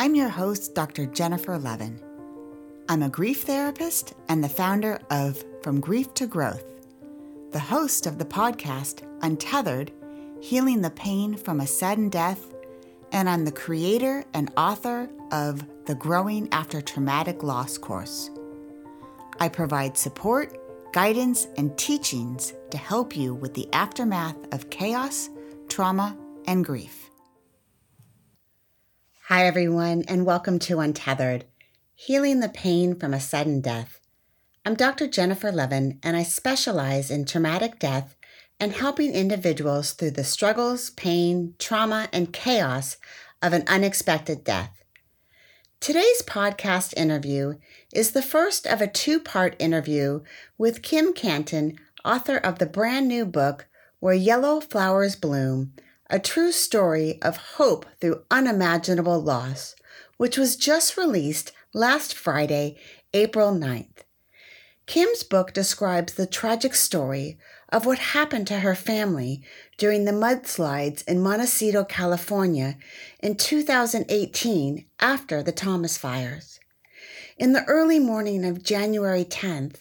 I'm your host, Dr. Jennifer Levin. I'm a grief therapist and the founder of From Grief to Growth, the host of the podcast Untethered Healing the Pain from a Sudden Death, and I'm the creator and author of the Growing After Traumatic Loss course. I provide support, guidance, and teachings to help you with the aftermath of chaos, trauma, and grief. Hi, everyone, and welcome to Untethered Healing the Pain from a Sudden Death. I'm Dr. Jennifer Levin, and I specialize in traumatic death and helping individuals through the struggles, pain, trauma, and chaos of an unexpected death. Today's podcast interview is the first of a two part interview with Kim Cantin, author of the brand new book, Where Yellow Flowers Bloom A True Story of Hope Through Unimaginable Loss, which was just released last Friday, April 9th. Kim's book describes the tragic story of what happened to her family during the mudslides in Montecito, California in 2018 after the Thomas fires. In the early morning of January 10th,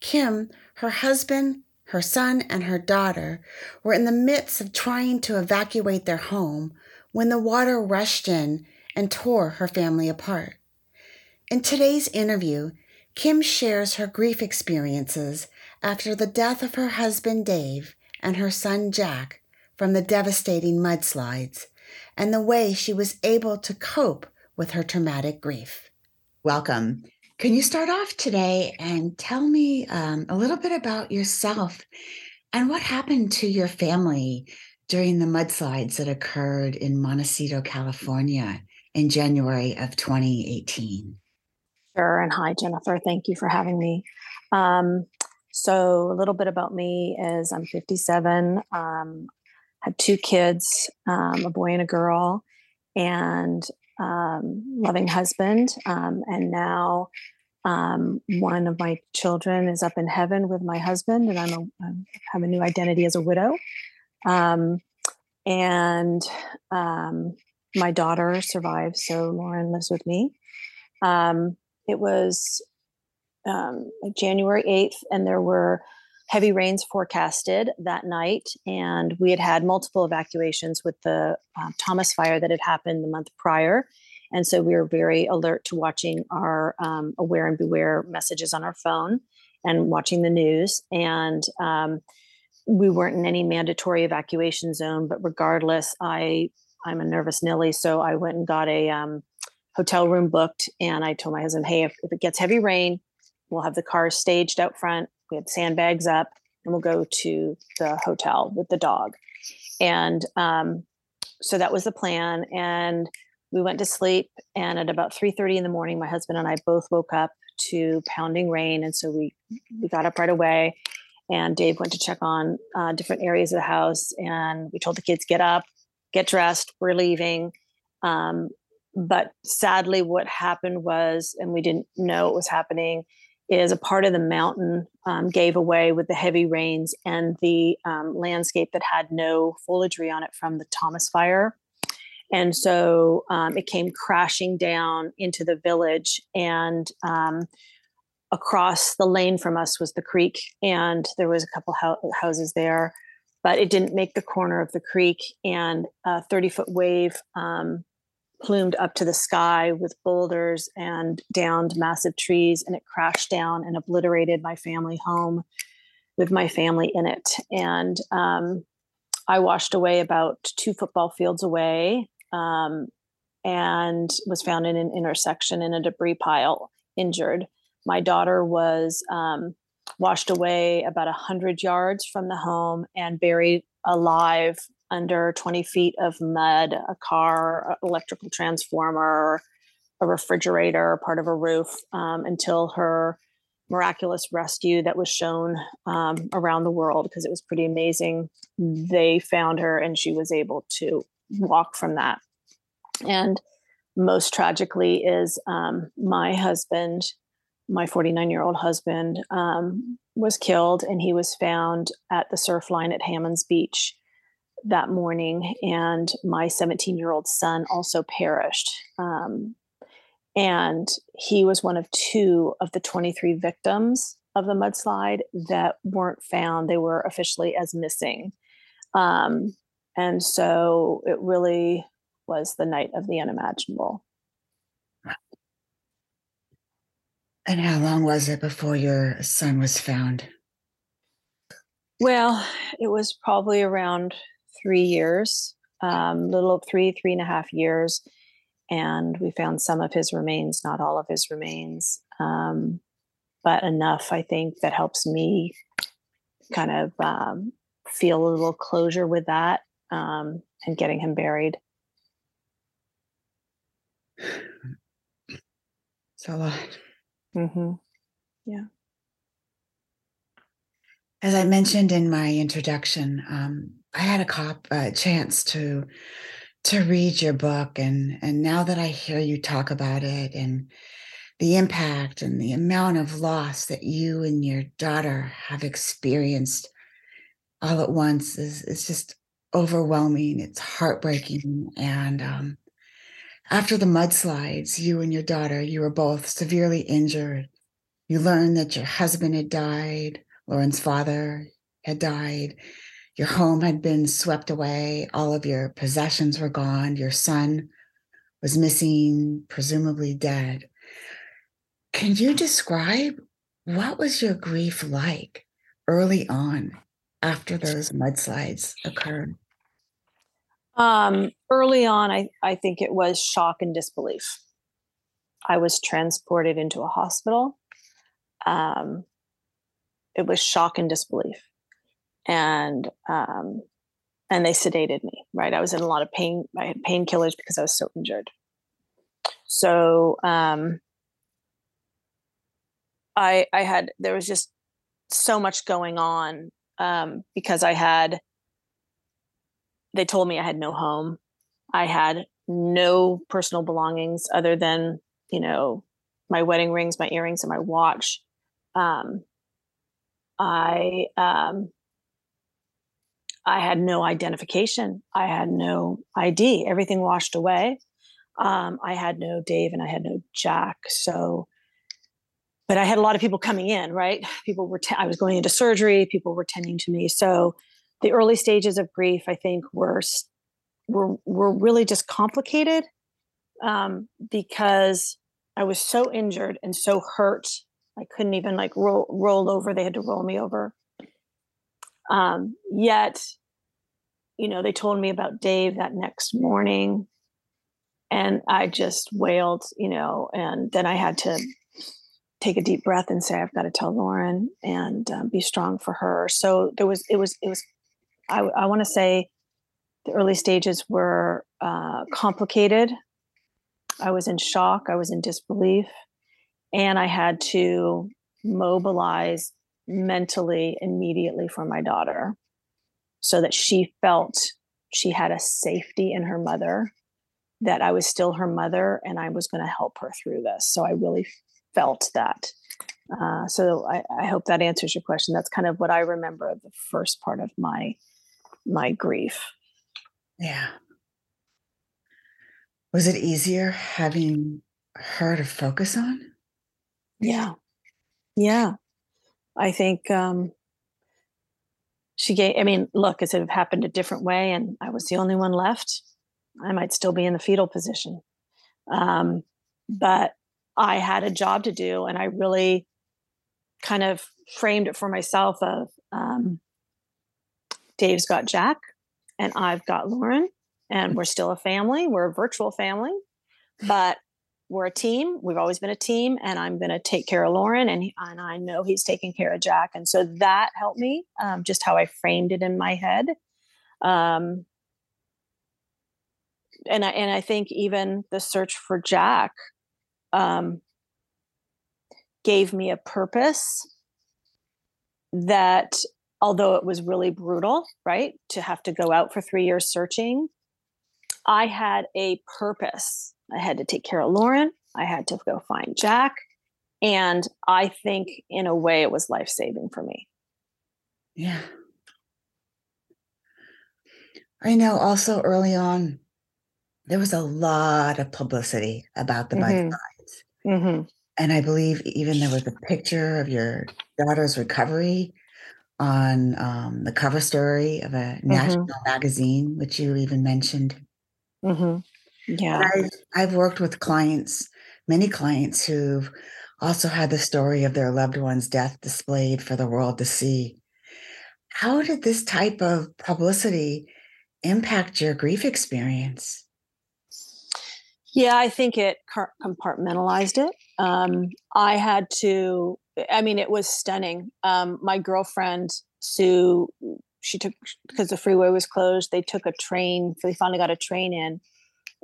Kim, her husband, her son, and her daughter were in the midst of trying to evacuate their home when the water rushed in and tore her family apart. In today's interview, Kim shares her grief experiences after the death of her husband Dave and her son Jack from the devastating mudslides and the way she was able to cope with her traumatic grief. Welcome. Can you start off today and tell me um, a little bit about yourself and what happened to your family during the mudslides that occurred in Montecito, California in January of 2018? Sure. And hi, Jennifer. Thank you for having me. Um, so, a little bit about me is I'm 57, um, had two kids, um, a boy and a girl, and um, loving husband. Um, and now um, one of my children is up in heaven with my husband, and I'm a, I have a new identity as a widow. Um, and my daughter survived, so Lauren lives with me. Um, it was um, January 8th, and there were heavy rains forecasted that night. And we had had multiple evacuations with the uh, Thomas fire that had happened the month prior. And so we were very alert to watching our um, aware and beware messages on our phone and watching the news. And um, we weren't in any mandatory evacuation zone, but regardless, I I'm a nervous Nilly, so I went and got a um, hotel room booked. And I told my husband, hey, if, if it gets heavy rain, we'll have the cars staged out front. We had sandbags up and we'll go to the hotel with the dog. And um, so that was the plan. And we went to sleep. And at about 3.30 in the morning, my husband and I both woke up to pounding rain. And so we, we got up right away. And Dave went to check on uh, different areas of the house. And we told the kids, get up, get dressed, we're leaving. Um, but sadly, what happened was, and we didn't know it was happening, is a part of the mountain um, gave away with the heavy rains and the um, landscape that had no foliage on it from the Thomas fire. And so um, it came crashing down into the village, and um, across the lane from us was the creek, and there was a couple ho- houses there, but it didn't make the corner of the creek. And a 30 foot wave um, plumed up to the sky with boulders and downed massive trees and it crashed down and obliterated my family home with my family in it and um, i washed away about two football fields away um, and was found in an intersection in a debris pile injured my daughter was um, washed away about 100 yards from the home and buried alive under 20 feet of mud, a car, electrical transformer, a refrigerator, part of a roof, um, until her miraculous rescue that was shown um, around the world because it was pretty amazing. They found her and she was able to walk from that. And most tragically is um, my husband, my 49 year old husband, um, was killed and he was found at the surf line at Hammond's Beach that morning, and my 17 year old son also perished. Um, and he was one of two of the 23 victims of the mudslide that weren't found. They were officially as missing. Um, and so it really was the night of the unimaginable. And how long was it before your son was found? Well, it was probably around three years, um, little three, three and a half years. And we found some of his remains, not all of his remains, um, but enough, I think, that helps me kind of um, feel a little closure with that um, and getting him buried. It's a lot. Mm-hmm. Yeah. As I mentioned in my introduction, um, I had a cop uh, chance to to read your book, and and now that I hear you talk about it and the impact and the amount of loss that you and your daughter have experienced all at once is it's just overwhelming. It's heartbreaking, and um, after the mudslides, you and your daughter, you were both severely injured. You learned that your husband had died Lauren's father had died. Your home had been swept away. All of your possessions were gone. Your son was missing, presumably dead. Can you describe what was your grief like early on after those mudslides occurred? Um, early on, I, I think it was shock and disbelief. I was transported into a hospital. Um, it was shock and disbelief and um, and they sedated me right i was in a lot of pain i had painkillers because i was so injured so um, i i had there was just so much going on um, because i had they told me i had no home i had no personal belongings other than you know my wedding rings my earrings and my watch um, I um, I had no identification. I had no ID. Everything washed away. Um, I had no Dave and I had no Jack. So, but I had a lot of people coming in. Right? People were. I was going into surgery. People were tending to me. So, the early stages of grief, I think, were were were really just complicated um, because I was so injured and so hurt I couldn't even like roll roll over. They had to roll me over. Um, yet, you know, they told me about Dave that next morning, and I just wailed, you know, and then I had to take a deep breath and say, I've got to tell Lauren and um, be strong for her. So there was, it was, it was, I, I want to say the early stages were uh, complicated. I was in shock. I was in disbelief and I had to mobilize mentally immediately for my daughter so that she felt she had a safety in her mother, that I was still her mother and I was going to help her through this. So I really felt that. Uh, so I, I hope that answers your question. That's kind of what I remember of the first part of my my grief. Yeah. Was it easier having her to focus on? Yeah. Yeah. I think um, she gave, I mean, look, it have happened a different way and I was the only one left, I might still be in the fetal position. Um, but I had a job to do and I really kind of framed it for myself of um, Dave's got Jack and I've got Lauren and we're still a family. We're a virtual family, but we're a team. We've always been a team, and I'm going to take care of Lauren, and and I know he's taking care of Jack, and so that helped me. Um, just how I framed it in my head, um, and I and I think even the search for Jack um, gave me a purpose that, although it was really brutal, right, to have to go out for three years searching, I had a purpose I had to take care of Lauren. I had to go find Jack. And I think in a way it was life saving for me. Yeah. I know also early on, there was a lot of publicity about the mm-hmm. Mm-hmm. And I believe even there was a picture of your daughter's recovery on um, the cover story of a mm-hmm. national magazine, which you even mentioned. Mm-hmm. Yeah. I've, I've worked with clients, many clients who've also had the story of their loved one's death displayed for the world to see. How did this type of publicity impact your grief experience? Yeah, I think it compartmentalized it. Um, I had to, I mean, it was stunning. Um, my girlfriend, Sue, she took, because the freeway was closed, they took a train, they finally got a train in.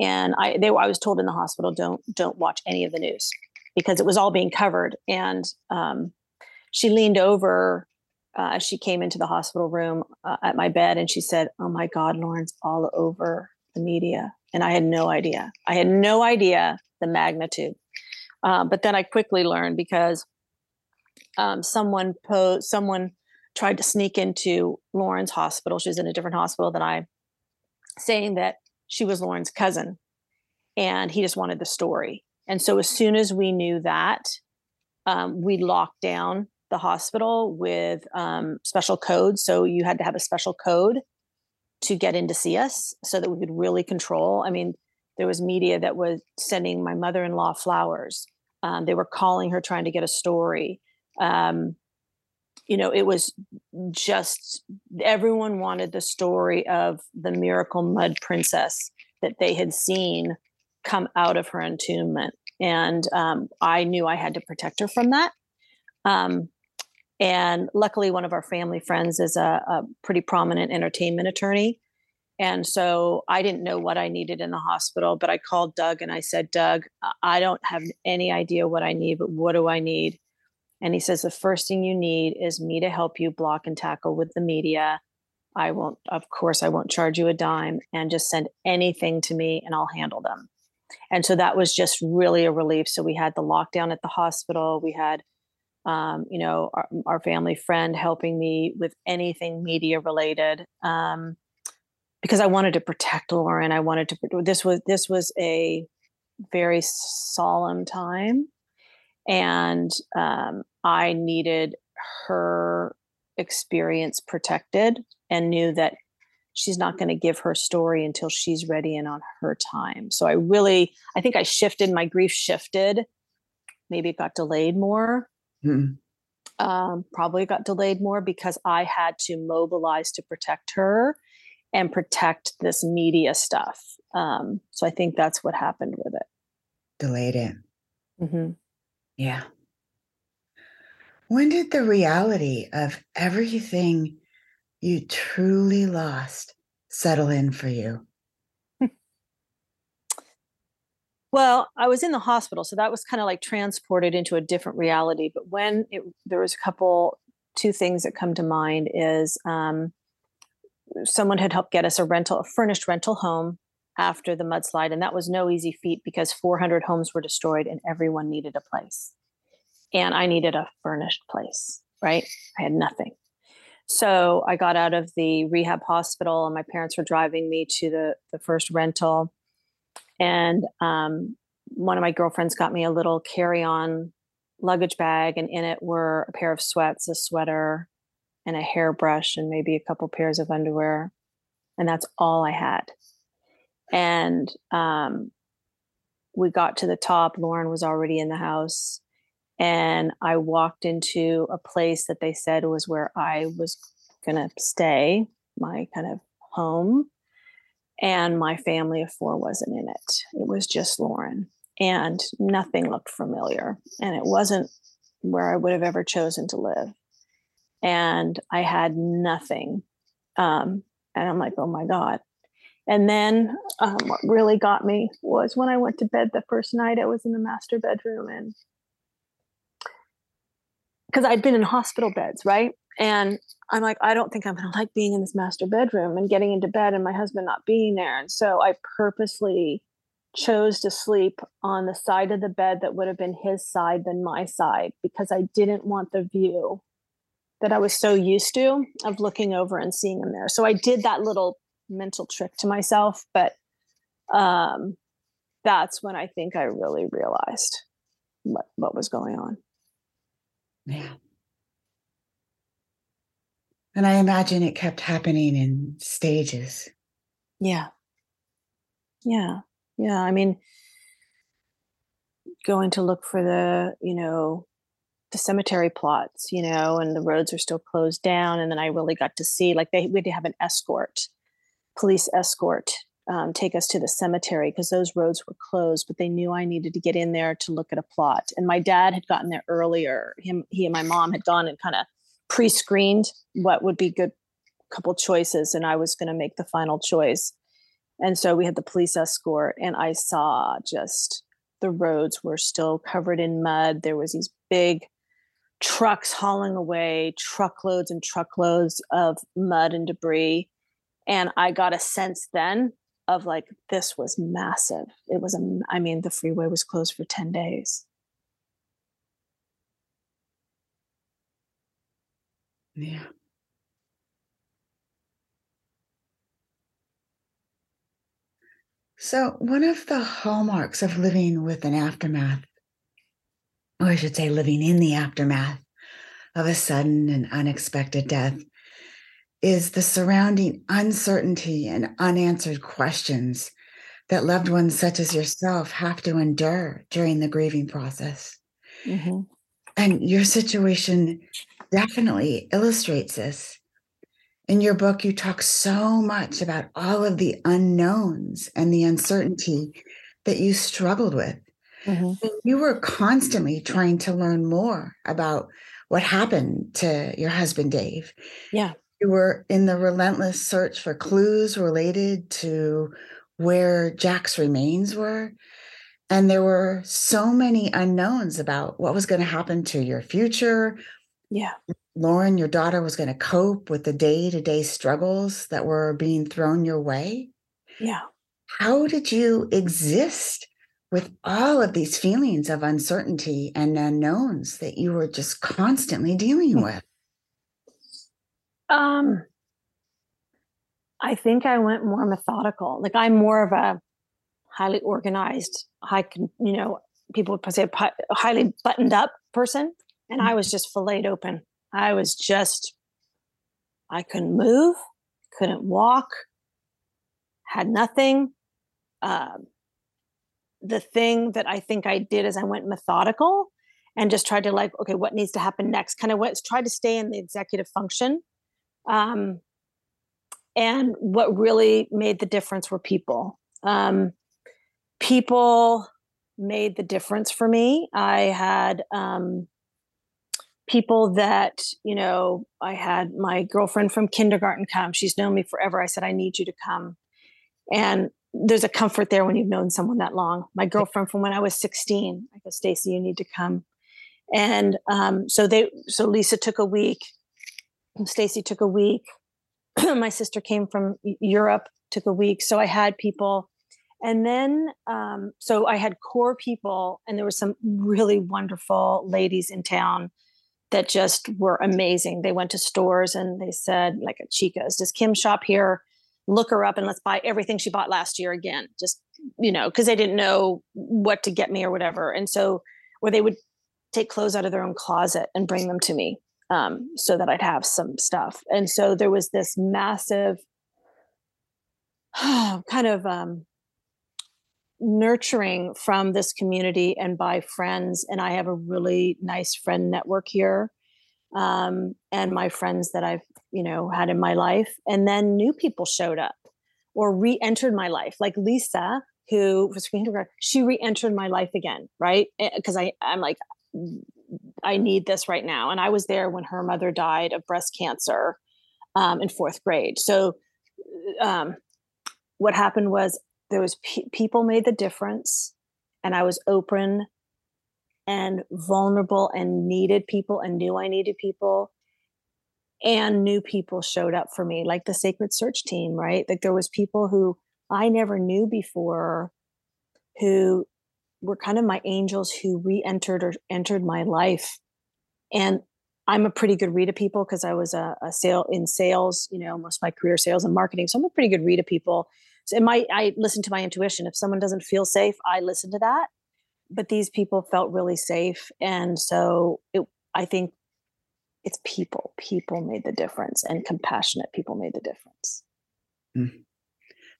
And I, they, I was told in the hospital, don't, don't watch any of the news because it was all being covered. And um, she leaned over uh, as she came into the hospital room uh, at my bed and she said, Oh my God, Lauren's all over the media. And I had no idea. I had no idea the magnitude. Uh, but then I quickly learned because um, someone po- someone tried to sneak into Lauren's hospital. She was in a different hospital than I, saying that she was Lauren's cousin, and he just wanted the story. And so as soon as we knew that, um, we locked down the hospital with um, special codes. So you had to have a special code to get in to see us so that we could really control. I mean, there was media that was sending my mother-in-law flowers. Um, they were calling her trying to get a story. Um, you know, it was just everyone wanted the story of the miracle mud princess that they had seen come out of her entombment. And um, I knew I had to protect her from that. Um, and luckily, one of our family friends is a, a, pretty prominent entertainment attorney. And so I didn't know what I needed in the hospital, but I called Doug and I said, Doug, I don't have any idea what I need, but what do I need? And he says, the first thing you need is me to help you block and tackle with the media. I won't, of course, I won't charge you a dime and just send anything to me and I'll handle them. And so that was just really a relief. So we had the lockdown at the hospital. We had, um, you know, our, our, family friend helping me with anything media related. Um, because I wanted to protect Lauren. I wanted to, this was, this was a very solemn time. And um, I needed her experience protected and knew that she's not going to give her story until she's ready and on her time. So I really, I think I shifted, my grief shifted. Maybe it got delayed more. Mm-hmm. Um, probably got delayed more because I had to mobilize to protect her and protect this media stuff. Um, so I think that's what happened with it. Delayed it. Mm-hmm. Yeah. When did the reality of everything you truly lost settle in for you? Well, I was in the hospital, so that was kind of like transported into a different reality. But when it, there was a couple, two things that come to mind is um, someone had helped get us a rental, a furnished rental home after the mudslide, and that was no easy feat because 400 homes were destroyed and everyone needed a place, and I needed a furnished place. Right, I had nothing. So I got out of the rehab hospital, and my parents were driving me to the the first rental. And um, one of my girlfriends got me a little carry on luggage bag, and in it were a pair of sweats, a sweater, and a hairbrush, and maybe a couple pairs of underwear. And that's all I had. And um, we got to the top. Lauren was already in the house and I walked into a place that they said was where I was going to stay, my kind of home. And my family of four wasn't in it. It was just Lauren, and nothing looked familiar. And it wasn't where I would have ever chosen to live. And I had nothing. Um, and I'm like, oh my God. And then um, what really got me was when I went to bed the first night, I was in the master bedroom and because I'd been in hospital beds, right? And I'm like, I don't think I'm going to like being in this master bedroom and getting into bed and my husband not being there. And so I purposely chose to sleep on the side of the bed that would have been his side than my side because I didn't want the view that I was so used to of looking over and seeing him there. So I did that little mental trick to myself, but um, that's when I think I really realized what what was going on. Yeah. And I imagine it kept happening in stages. Yeah. Yeah. Yeah. I mean, going to look for the, you know, the cemetery plots, you know, and the roads are still closed down. And then I really got to see, like, they we had to have an escort, police escort, um, take us to the cemetery because those roads were closed. But they knew I needed to get in there to look at a plot. And my dad had gotten there earlier. Him, he, and my mom had gone and kind of pre-screened what would be good couple choices, and I was going to make the final choice. And so we had the police escort, and I saw just the roads were still covered in mud. There was these big trucks hauling away truckloads and truckloads of mud and debris. And I got a sense then of like, this was massive. It was, a, I mean, the freeway was closed for 10 days. Yeah. So, one of the hallmarks of living with an aftermath, or I should say, living in the aftermath of a sudden and unexpected death, is the surrounding uncertainty and unanswered questions that loved ones such as yourself have to endure during the grieving process. Mm-hmm. And your situation definitely illustrates this in your book, you talk so much about all of the unknowns and the uncertainty that you struggled with. Mm-hmm. You were constantly trying to learn more about what happened to your husband, Dave. Yeah. You were in the relentless search for clues related to where Jack's remains were. And there were so many unknowns about what was going to happen to your future. Yeah. Lauren, your daughter was going to cope with the day to day struggles that were being thrown your way. Yeah. How did you exist with all of these feelings of uncertainty and unknowns that you were just constantly dealing hmm. with? Um, I think I went more methodical. Like I'm more of a highly organized, high, you know, people would say highly buttoned up person. And I was just filleted open I was just, I couldn't move, couldn't walk, had nothing. Um, the thing that I think I did is I went methodical and just tried to like, okay, what needs to happen next? Kind of went, tried to stay in the executive function. Um, and what really made the difference were people. Um, people made the difference for me. I had um, people that you know i had my girlfriend from kindergarten come. She's known me forever. I said i need you to come. And there's a comfort there when you've known someone that long. My girlfriend from when i was 16 i go stacy you need to come. And um, so they so lisa took a week stacy took a week my sister came from europe took a week so i had people and then um, so i had core people and there were some really wonderful ladies in town that just were amazing. They went to stores and they said, like at Chico's, does Kim shop here? Look her up and let's buy everything she bought last year again. Just, you know, because they didn't know what to get me or whatever. And so, or they would take clothes out of their own closet and bring them to me um, so that I'd have some stuff. And so there was this massive kind of um, nurturing from this community and by friends. And I have a really nice friend network here. Um, and my friends that I've, you know, had in my life. And then new people showed up or re-entered my life, like Lisa, who was she re-entered my life again, right? Because eh, I, I'm like, I need this right now. And I was there when her mother died of breast cancer um, in fourth grade. So um, what happened was there was pe- people made the difference and i was open and vulnerable and needed people and knew i needed people and new people showed up for me like the sacred search team right like there was people who i never knew before who were kind of my angels who re-entered or entered my life and I'm a pretty good read of people because I was a, a sale in sales, you know, most of my career sales and marketing. So I'm a pretty good read of people. So might I listen to my intuition. If someone doesn't feel safe, I listen to that. But these people felt really safe, and so it, I think it's people. People made the difference, and compassionate people made the difference. Mm.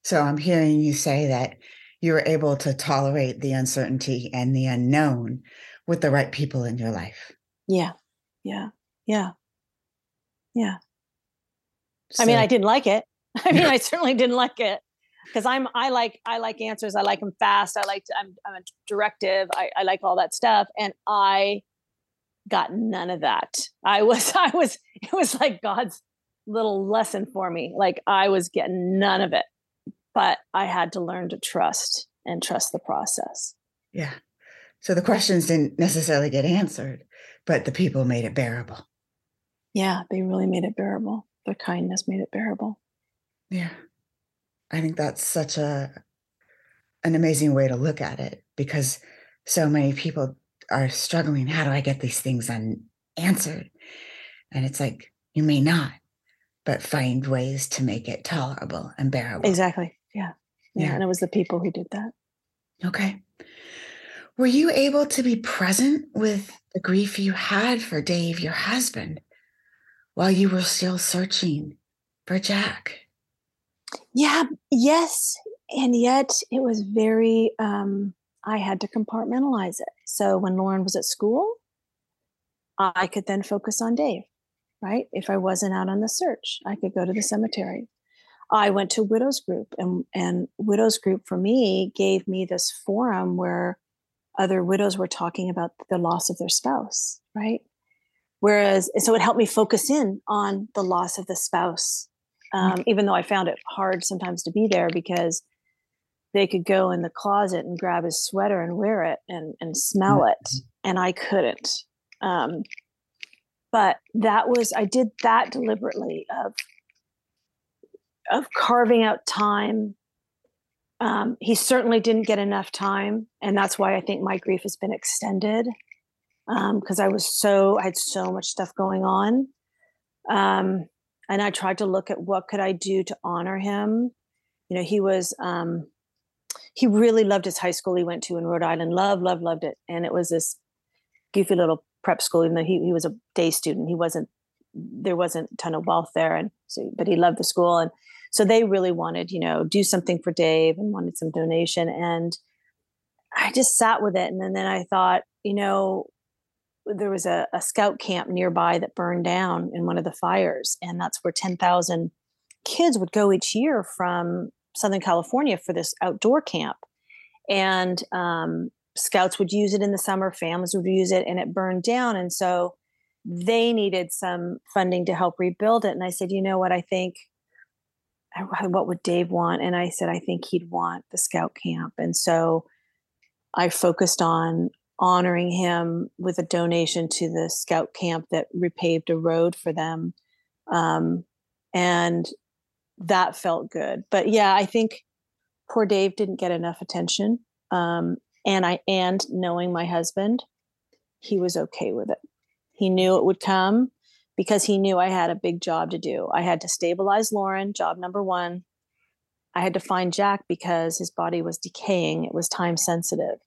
So I'm hearing you say that you were able to tolerate the uncertainty and the unknown with the right people in your life. Yeah. Yeah. Yeah. Yeah. So, I mean, I didn't like it. I mean, I certainly didn't like it because I'm I like I like answers. I like them fast. I like to, I'm I'm a directive. I, I like all that stuff, and I got none of that. I was I was it was like God's little lesson for me. Like I was getting none of it, but I had to learn to trust and trust the process. Yeah. So the questions didn't necessarily get answered, but the people made it bearable. Yeah, they really made it bearable. Their kindness made it bearable. Yeah. I think that's such a an amazing way to look at it because so many people are struggling. How do I get these things unanswered? And it's like, you may not, but find ways to make it tolerable and bearable. Exactly. Yeah. Yeah. And it was the people who did that. Okay. Were you able to be present with the grief you had for Dave, your husband, while you were still searching for Jack? Yeah, yes. And yet it was very, um, I had to compartmentalize it. So when Lauren was at school, I could then focus on Dave, right? If I wasn't out on the search, I could go to the cemetery. I went to Widows Group, and, and Widows Group for me gave me this forum where other widows were talking about the loss of their spouse, right? Whereas, so it helped me focus in on the loss of the spouse, um, even though I found it hard sometimes to be there because they could go in the closet and grab his sweater and wear it and, and smell mm-hmm. it, and I couldn't. Um, but that was I did that deliberately of of carving out time um, he certainly didn't get enough time, and that's why I think my grief has been extended because um, I was so I had so much stuff going on, um, and I tried to look at what could I do to honor him. You know, he was um, he really loved his high school he went to in Rhode Island. Love, loved, loved it, and it was this goofy little prep school. Even though he he was a day student, he wasn't there wasn't a ton of wealth there, and so but he loved the school and so they really wanted you know do something for dave and wanted some donation and i just sat with it and then, then i thought you know there was a, a scout camp nearby that burned down in one of the fires and that's where 10,000 kids would go each year from southern california for this outdoor camp. And um, scouts would use it in the summer families would use it and it burned down and so they needed some funding to help rebuild it and i said you know what? I think what would Dave want? And I said, I think he'd want the scout camp. And so I focused on honoring him with a donation to the scout camp that repaved a road for them. Um, and that felt good. But yeah, I think poor Dave didn't get enough attention. Um, and I, and knowing my husband, he was okay with it. He knew it would come because he knew I had a big job to do. I had to stabilize Lauren, job number one. I had to find Jack because his body was decaying, it was time sensitive.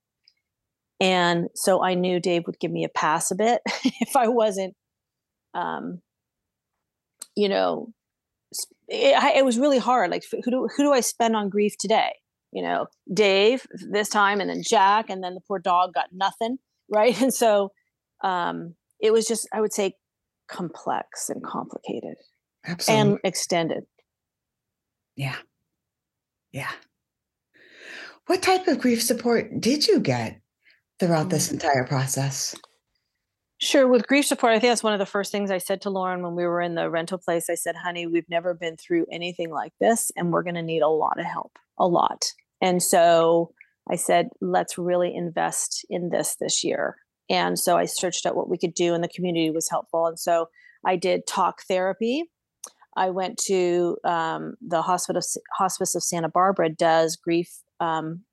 And so I knew Dave would give me a pass a bit if I wasn't, um, you know, it, it was really hard. Like, who do, who do I spend on grief today? You know, Dave this time, and then Jack, and then the poor dog got nothing. Right. And so um, it was just, I would say, complex and complicated Absolutely. and extended. Yeah. Yeah. What type of grief support did you get throughout this mm. entire process? Sure. With grief support, I think that's one of the first things I said to Lauren when we were in the rental place. I said, honey, we've never been through anything like this, and we're going to need a lot of help, a lot. And so I said, let's really invest in this this year. And so I searched out what we could do, and the community was helpful. And so I did talk therapy. I went to um, the hospital hospice of Santa Barbara does grief um,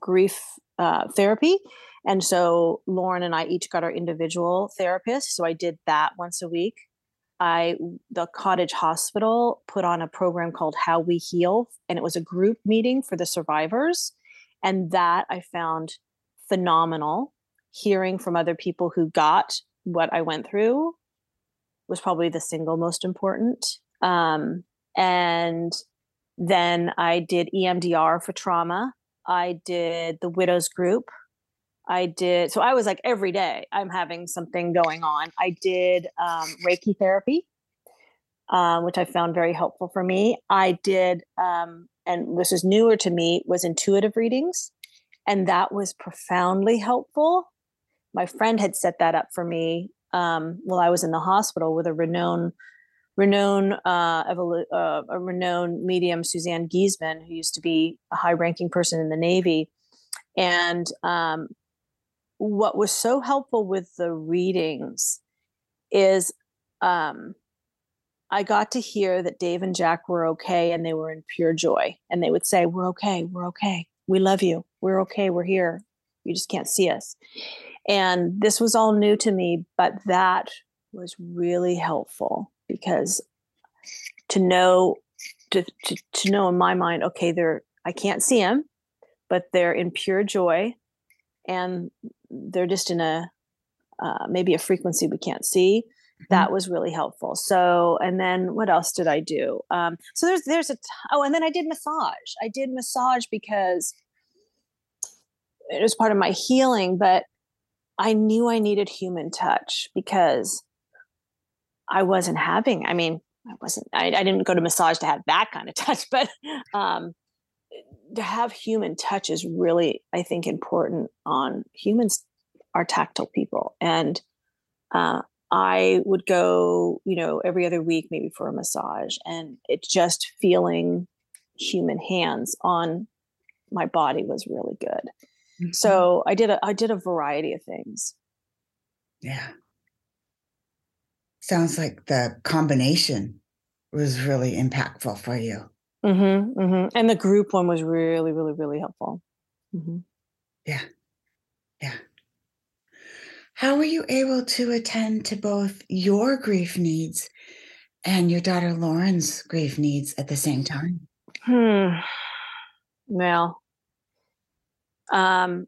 grief uh, therapy, And so Lauren and I each got our individual therapist. So I did that once a week. I the cottage hospital put on a program called How We Heal and it was a group meeting for the survivors and that I found phenomenal hearing from other people who got what I went through was probably the single most important um, and then I did EMDR for trauma I did the widows group I did, so I was like every day I'm having something going on. I did um, Reiki therapy, uh, which I found very helpful for me. I did, um, and this is newer to me, was intuitive readings, and that was profoundly helpful. My friend had set that up for me um, while I was in the hospital with a renowned, renowned, uh, evolu- uh, a renowned medium, Suzanne Giesemann, who used to be a high-ranking person in the Navy, and um, what was so helpful with the readings is um, I got to hear that Dave and Jack were okay and they were in pure joy. And they would say, We're okay. We're okay. We love you. We're okay. We're here. You just can't see us. And this was all new to me, but that was really helpful because to know to, to, to know in my mind, okay, they're I can't see them, but they're in pure joy and they're just in a uh, maybe a frequency we can't see. Mm-hmm. that was really helpful. So and then what else did i do? Um, so there's there's a t- oh and then i did massage. I did massage because it was part of my healing but i knew i needed human touch because i wasn't having i mean i wasn't i, I didn't go to massage to have that kind of touch but um, to have human touch is really i think important on humans are tactile people. And uh, i would go you know every other week maybe for a massage and it's just feeling human hands on my body was really good mm-hmm. so i did a i did a variety of things yeah sounds like the combination was really impactful for you Mm-hmm, mm-hmm. And the group one was really, really, really helpful. Mm-hmm. Yeah. Yeah. How were you able to attend to both your grief needs and your daughter Lauren's grief needs at the same time? Hmm. Well, um,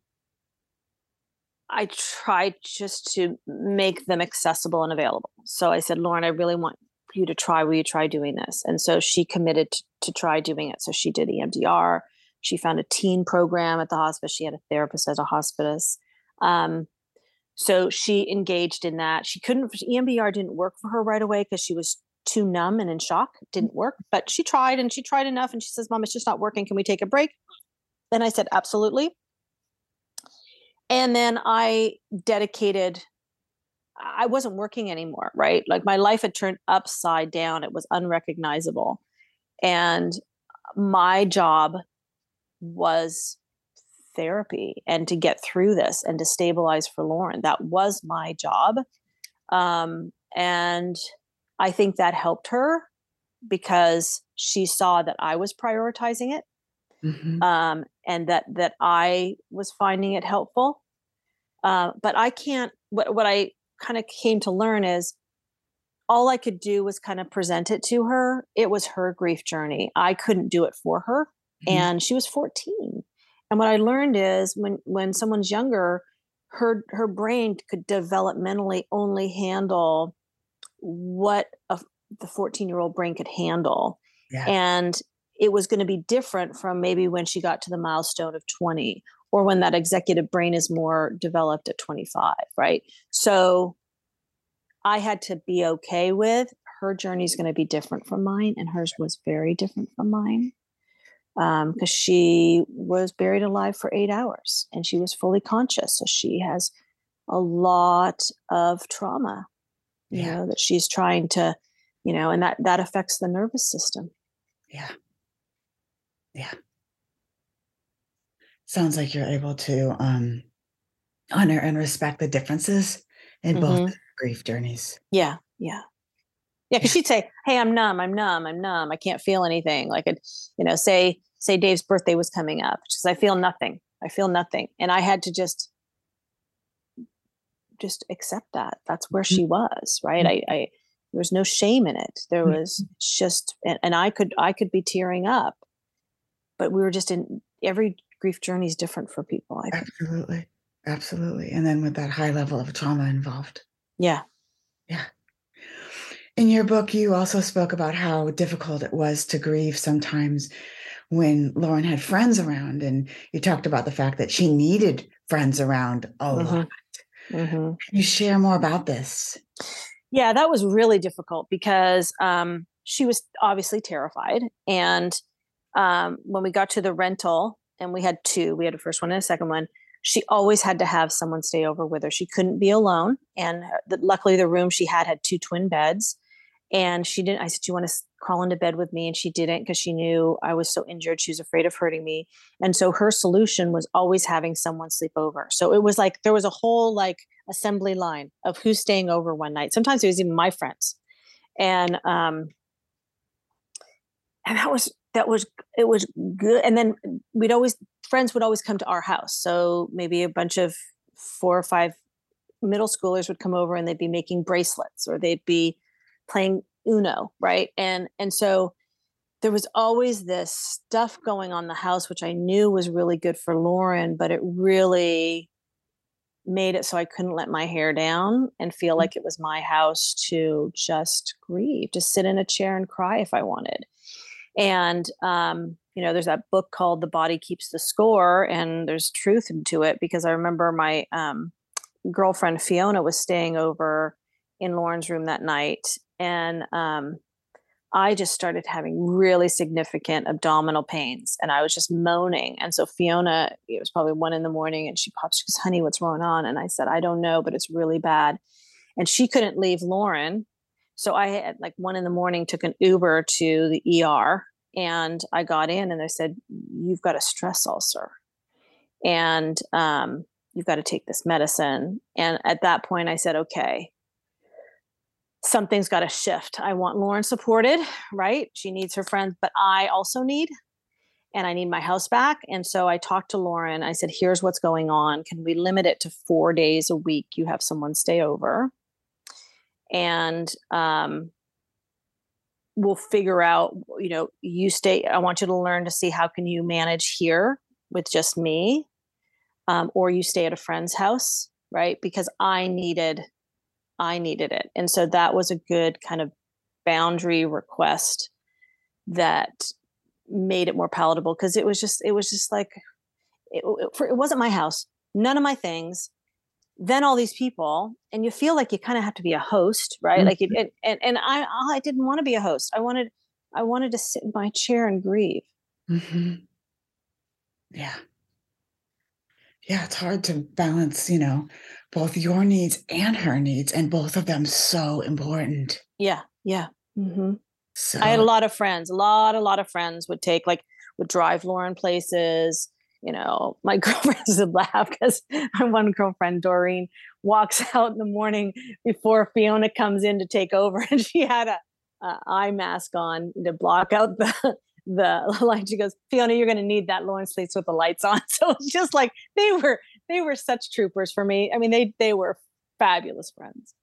I tried just to make them accessible and available. So I said, Lauren, I really want you to try will you try doing this? And so she committed to, to try doing it. So she did emdr she found a teen program at the hospice. She had a therapist at a hospice. Um, so she engaged in that. She couldn't emdr didn't work for her right away because she was too numb and in shock. Didn't work but she tried and she tried enough and she says mom it's just not working. Can we take a break? Then i said absolutely and then i dedicated I wasn't working anymore, right? Like my life had turned upside down. It was unrecognizable. And my job was therapy and to get through this and to stabilize for Lauren. That was my job. Um, and I think that helped her because she saw that I was prioritizing it mm-hmm. um, and that that I was finding it helpful. Uh, but I can't. What what I kind of came to learn is all I could do was kind of present it to her. It was her grief journey. I couldn't do it for her. Mm-hmm. And she was 14. And what I learned is when when someone's younger, her her brain could developmentally only handle what a, the 14 year old brain could handle. Yeah. And it was going to be different from maybe when she got to the milestone of 20 or when that executive brain is more developed at 25, right? So I had to be okay with her journey is going to be different from mine, and hers was very different from mine because um, she was buried alive for eight hours and she was fully conscious. So she has a lot of trauma, you yeah. know, that she's trying to, you know, and that that affects the nervous system. Yeah. Yeah sounds like you're able to um, honor and respect the differences in mm-hmm. both grief journeys. Yeah, yeah. Yeah, because she'd say, "Hey, I'm numb. I'm numb. I'm numb. I can't feel anything." Like, it, you know, say say Dave's birthday was coming up. She says, "I feel nothing. I feel nothing," and I had to just just accept that that's where mm-hmm. she was right mm-hmm. I, I there was no shame in it there mm-hmm. was just and, and i could i could be tearing up but we were just in every grief journey is different for people absolutely absolutely and then with that high level of trauma involved yeah yeah in your book you also spoke about how difficult it was to grieve sometimes when Lauren had friends around, and you talked about the fact that she needed friends around a mm-hmm. lot. Mm-hmm. Can you share more about this? Yeah, that was really difficult because um, she was obviously terrified. And um, when we got to the rental, and we had two, we had a first one and a second one. She always had to have someone stay over with her. She couldn't be alone. And uh, the, luckily, the room she had had two twin beds and she didn't i said do you want to crawl into bed with me and she didn't because she knew i was so injured she was afraid of hurting me and so her solution was always having someone sleep over so it was like there was a whole like assembly line of who's staying over one night sometimes it was even my friends and um and that was that was it was good and then we'd always friends would always come to our house so maybe a bunch of four or five middle schoolers would come over and they'd be making bracelets or they'd be playing Uno, right? And and so there was always this stuff going on the house which I knew was really good for Lauren, but it really made it so I couldn't let my hair down and feel mm. like it was my house to just grieve, to sit in a chair and cry if I wanted. And um, you know, there's that book called The Body Keeps the Score, and there's truth into it because I remember my um, girlfriend Fiona was staying over in Lauren's room that night and um, I just started having really significant abdominal pains and I was just moaning. And so Fiona, it was probably one in the morning and she popped, she goes, honey, what's going on? And I said, I don't know, but it's really bad. And she couldn't leave Lauren. So I had like one in the morning, took an Uber to the ER and I got in and they said, you've got a stress ulcer and um, you've got to take this medicine. And at that point I said, okay, something's got to shift. I want Lauren supported, right? She needs her friends, but I also need, and I need my house back. And so I talked to Lauren. I said, here's what's going on. Can we limit it to four days a week? You have someone stay over. And um, we'll figure out, you know, you stay, I want you to learn to see how can you manage here with just me. Um, or you stay at a friend's house, right? Because I needed I needed it. And so that was a good kind of boundary request that made it more palatable because it was just it was just like it, it, it wasn't my house none of my things then all these people and you feel like you kind of have to be a host right mm-hmm. like it, and and i i didn't want to be a host i wanted i wanted to sit in my chair and grieve mm-hmm. yeah yeah it's hard to balance you know both your needs and her needs, and both of them so important. Yeah, yeah. Mm-hmm. So I had a lot of friends, a lot, a lot of friends would take like would drive Lauren places. You know, my girlfriends would laugh because my one girlfriend, Doreen, walks out in the morning before Fiona comes in to take over, and she had a, a eye mask on to block out the the light. She goes, Fiona, you're going to need that Lauren sleeps with the lights on. So it's just like they were they were such troopers for me. I mean, they they were fabulous friends.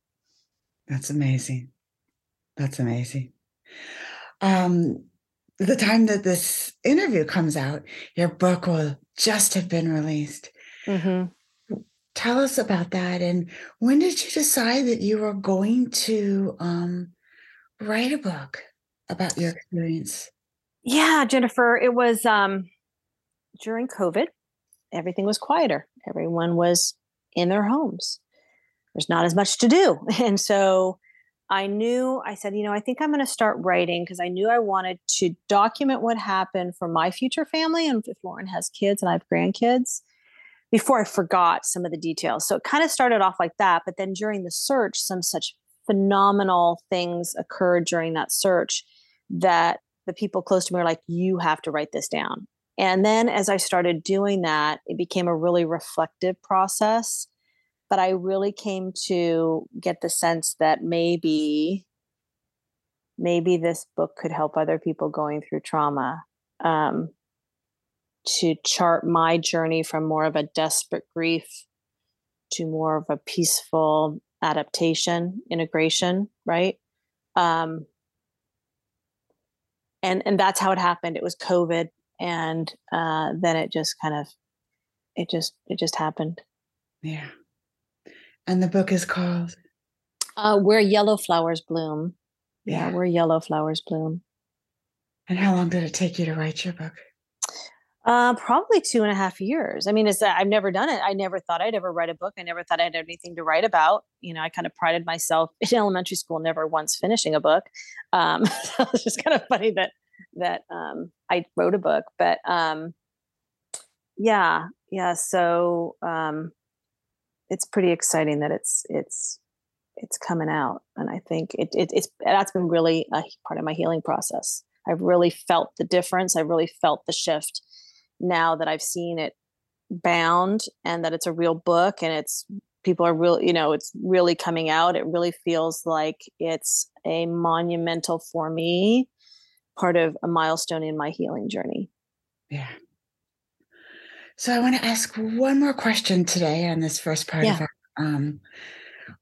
That's amazing. That's amazing. Um, the time that this interview comes out, your book will just have been released. Mm-hmm. Tell us about that. And when did you decide that you were going to um, write a book about your experience? Yeah, Jennifer, it was um, during COVID everything was quieter. Everyone was in their homes. There's not as much to do. And so I knew, I said, you know, I think I'm going to start writing because I knew I wanted to document what happened for my future family. And if Lauren has kids and I have grandkids, before I forgot some of the details. So it kind of started off like that. But then during the search, some such phenomenal things occurred during that search that the people close to me were like, you have to write this down. And then as I started doing that, it became a really reflective process. But I really came to get the sense that maybe, maybe this book could help other people going through trauma um, to chart my journey from more of a desperate grief to more of a peaceful adaptation, integration, right? Um, and and that's how it happened. It was COVID, and uh, then it just kind of, it just it just happened. Yeah. And the book is called uh, "Where Yellow Flowers Bloom." Yeah, yeah, where yellow flowers bloom. And how long did it take you to write your book? Uh, probably two and a half years. I mean, it's I've never done it. I never thought I'd ever write a book. I never thought I'd have anything to write about. You know, I kind of prided myself in elementary school never once finishing a book. Um, so it's just kind of funny that that um, I wrote a book, but um, yeah, yeah. So um, it's pretty exciting that it's it's it's coming out, and I think it, it it's that's been really a part of my healing process. I've really felt the difference. I've really felt the shift now that I've seen it bound and that it's a real book and it's people are real you know it's really coming out it really feels like it's a monumental for me part of a milestone in my healing journey yeah so i want to ask one more question today on this first part yeah. of our, um,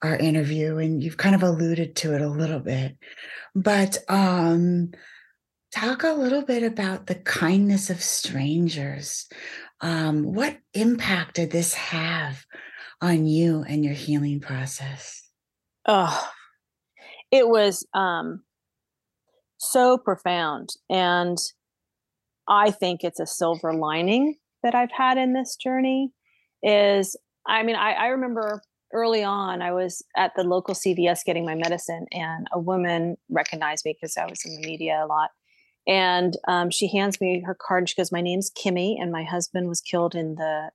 our interview and you've kind of alluded to it a little bit but um talk a little bit about the kindness of strangers. Um, what impact did this have on you and your healing process? Oh, it was um, so profound. And I think it's a silver lining that I've had in this journey is, I mean, I, I remember early on, I was at the local CVS getting my medicine, and a woman recognized me because I was in the media a lot. And um, she hands me her card and she goes, My name's Kimmy, and my husband was killed in the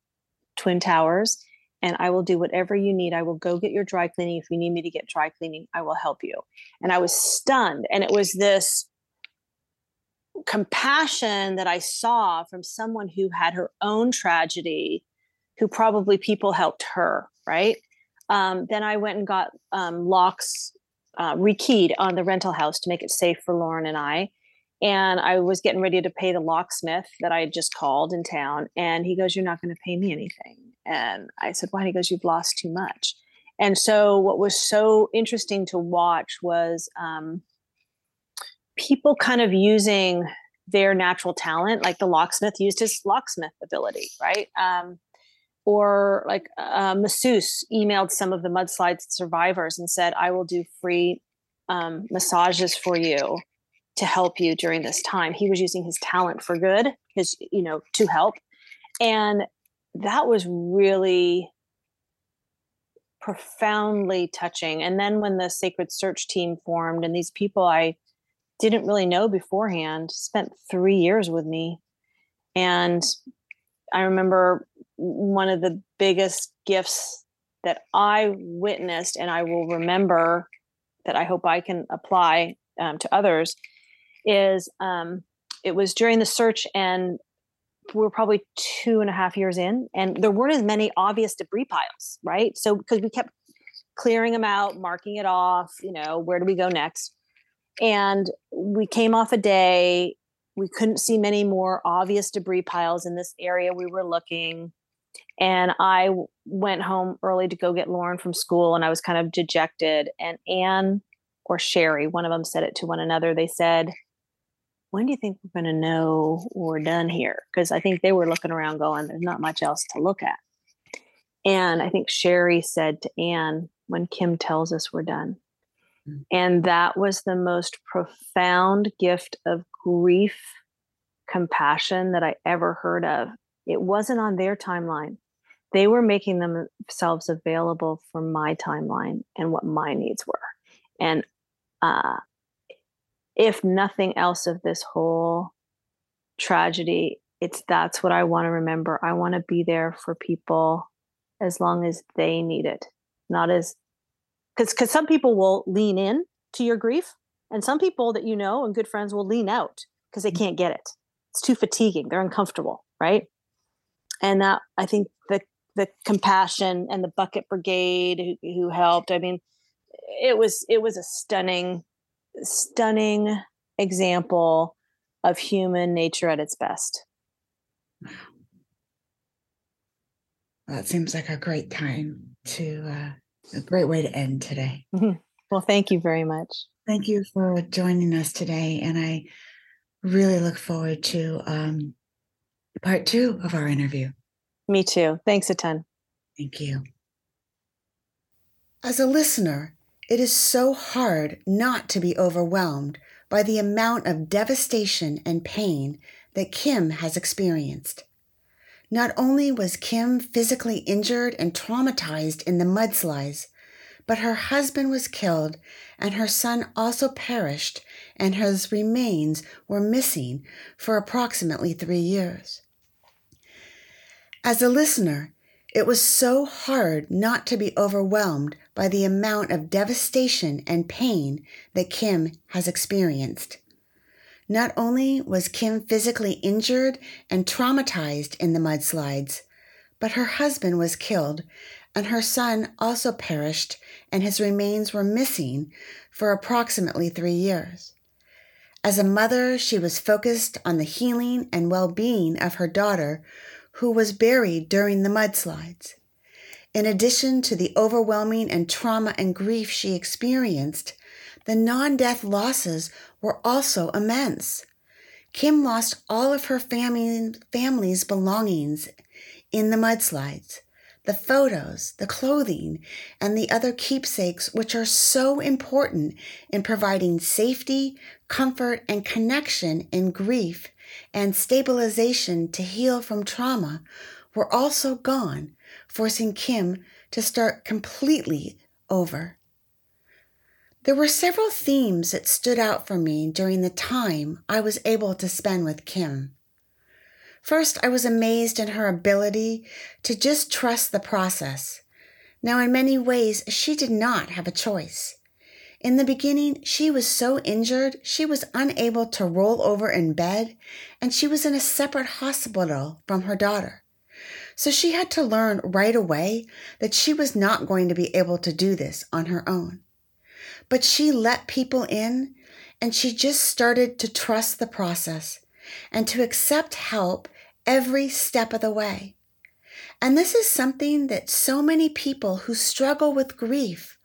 Twin Towers. And I will do whatever you need. I will go get your dry cleaning. If you need me to get dry cleaning, I will help you. And I was stunned. And it was this compassion that I saw from someone who had her own tragedy, who probably people helped her, right? Um, then I went and got um, locks uh, rekeyed on the rental house to make it safe for Lauren and I and I was getting ready to pay the locksmith that I had just called in town. And he goes, You're not going to pay me anything. And I said, Why? he goes, You've lost too much. And so, what was so interesting to watch was um, people kind of using their natural talent, like the locksmith used his locksmith ability, right? Um, or like a masseuse emailed some of the mudslide survivors and said, I will do free um, massages for you to help you during this time. He was using his talent for good, his, you know, to help. And that was really profoundly touching. And then when the Sacred Search team formed, and these people I didn't really know beforehand spent three years with me. And I remember one of the biggest gifts that I witnessed, and I will remember that I hope I can apply um, to others, is um, it was during the search and we are probably two and a half years in and there weren't as many obvious debris piles right so because we kept clearing them out marking it off you know where do we go next and we came off a day we couldn't see many more obvious debris piles in this area we were looking and i went home early to go get lauren from school and i was kind of dejected and anne or sherry one of them said it to one another they said when do you think we're going to know we're done here? Because I think they were looking around going, there's not much else to look at. And I think Sherry said to Anne, when Kim tells us we're done. And that was the most profound gift of grief, compassion that I ever heard of. It wasn't on their timeline. They were making themselves available for my timeline and what my needs were. And uh, if nothing else of this whole tragedy it's that's what i want to remember i want to be there for people as long as they need it not as because because some people will lean in to your grief and some people that you know and good friends will lean out because they mm. can't get it it's too fatiguing they're uncomfortable right and that i think the the compassion and the bucket brigade who, who helped i mean it was it was a stunning stunning example of human nature at its best. That seems like a great time. to uh, a great way to end today. Well, thank you very much. Thank you for joining us today. And I really look forward to um, part two of our interview. Me too. Thanks a ton. Thank you. As a listener, it is so hard not to be overwhelmed by the amount of devastation and pain that Kim has experienced. Not only was Kim physically injured and traumatized in the mudslides, but her husband was killed and her son also perished, and his remains were missing for approximately three years. As a listener, it was so hard not to be overwhelmed by the amount of devastation and pain that Kim has experienced. Not only was Kim physically injured and traumatized in the mudslides, but her husband was killed and her son also perished and his remains were missing for approximately three years. As a mother, she was focused on the healing and well being of her daughter, who was buried during the mudslides. In addition to the overwhelming and trauma and grief she experienced, the non death losses were also immense. Kim lost all of her family, family's belongings in the mudslides the photos, the clothing, and the other keepsakes, which are so important in providing safety, comfort, and connection in grief and stabilization to heal from trauma, were also gone, forcing Kim to start completely over. There were several themes that stood out for me during the time I was able to spend with Kim. First, I was amazed in her ability to just trust the process. Now, in many ways, she did not have a choice. In the beginning, she was so injured she was unable to roll over in bed, and she was in a separate hospital from her daughter. So she had to learn right away that she was not going to be able to do this on her own. But she let people in, and she just started to trust the process and to accept help every step of the way. And this is something that so many people who struggle with grief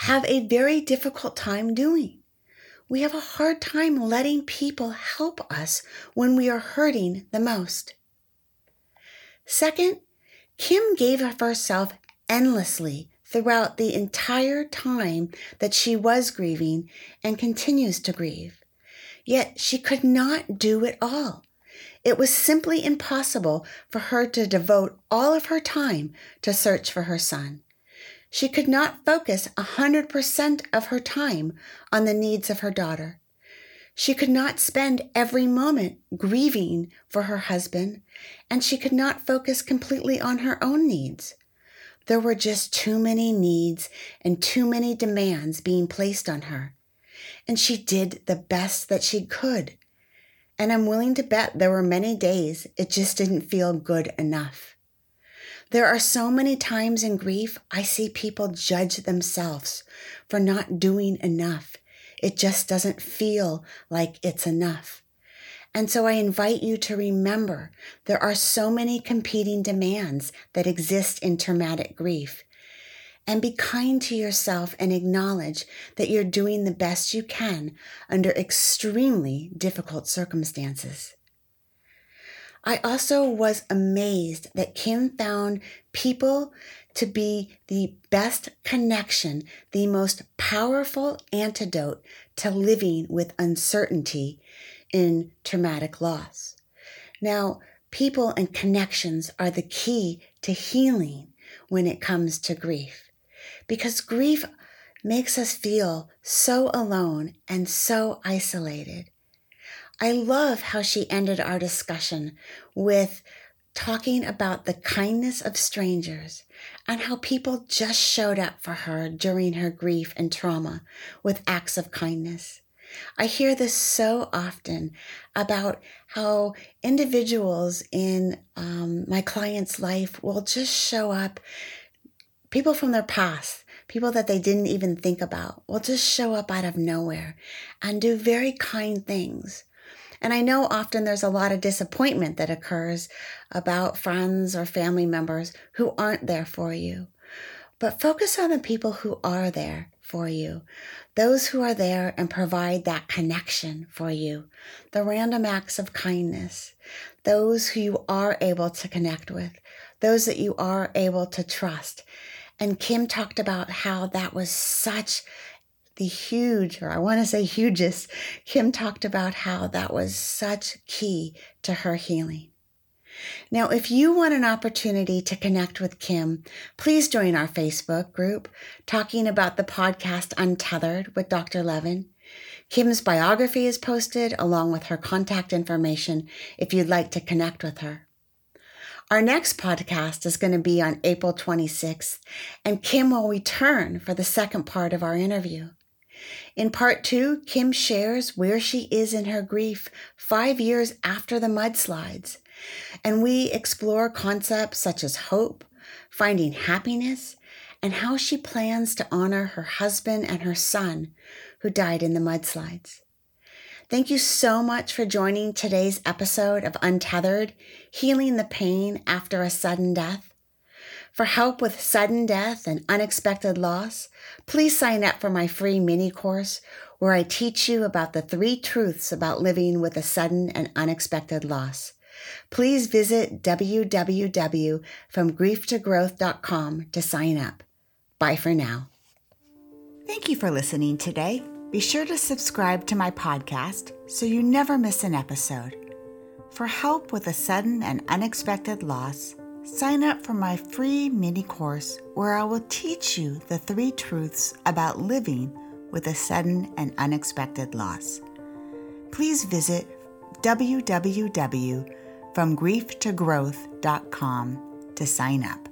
have a very difficult time doing. We have a hard time letting people help us when we are hurting the most. Second, Kim gave of herself endlessly throughout the entire time that she was grieving and continues to grieve. Yet she could not do it all. It was simply impossible for her to devote all of her time to search for her son. She could not focus a 100% of her time on the needs of her daughter. She could not spend every moment grieving for her husband, and she could not focus completely on her own needs. There were just too many needs and too many demands being placed on her and she did the best that she could. And I'm willing to bet there were many days it just didn't feel good enough. There are so many times in grief I see people judge themselves for not doing enough. It just doesn't feel like it's enough. And so I invite you to remember there are so many competing demands that exist in traumatic grief and be kind to yourself and acknowledge that you're doing the best you can under extremely difficult circumstances. I also was amazed that Kim found people to be the best connection, the most powerful antidote to living with uncertainty in traumatic loss. Now, people and connections are the key to healing when it comes to grief because grief makes us feel so alone and so isolated. I love how she ended our discussion with talking about the kindness of strangers and how people just showed up for her during her grief and trauma with acts of kindness. I hear this so often about how individuals in um, my client's life will just show up people from their past, people that they didn't even think about, will just show up out of nowhere and do very kind things. And I know often there's a lot of disappointment that occurs about friends or family members who aren't there for you. but focus on the people who are there for you, those who are there and provide that connection for you, the random acts of kindness, those who you are able to connect with, those that you are able to trust. And Kim talked about how that was such the huge, or I want to say hugest, Kim talked about how that was such key to her healing. Now, if you want an opportunity to connect with Kim, please join our Facebook group talking about the podcast Untethered with Dr. Levin. Kim's biography is posted along with her contact information if you'd like to connect with her. Our next podcast is going to be on April 26th, and Kim will return for the second part of our interview. In part two, Kim shares where she is in her grief five years after the mudslides and we explore concepts such as hope, finding happiness, and how she plans to honor her husband and her son who died in the mudslides. Thank you so much for joining today's episode of Untethered Healing the Pain After a Sudden Death. For help with sudden death and unexpected loss, please sign up for my free mini course where I teach you about the three truths about living with a sudden and unexpected loss please visit www.fromgrieftogrowth.com to sign up. Bye for now. Thank you for listening today. Be sure to subscribe to my podcast so you never miss an episode. For help with a sudden and unexpected loss, sign up for my free mini course where I will teach you the three truths about living with a sudden and unexpected loss. Please visit www.fromgrieftogrowth.com to sign up.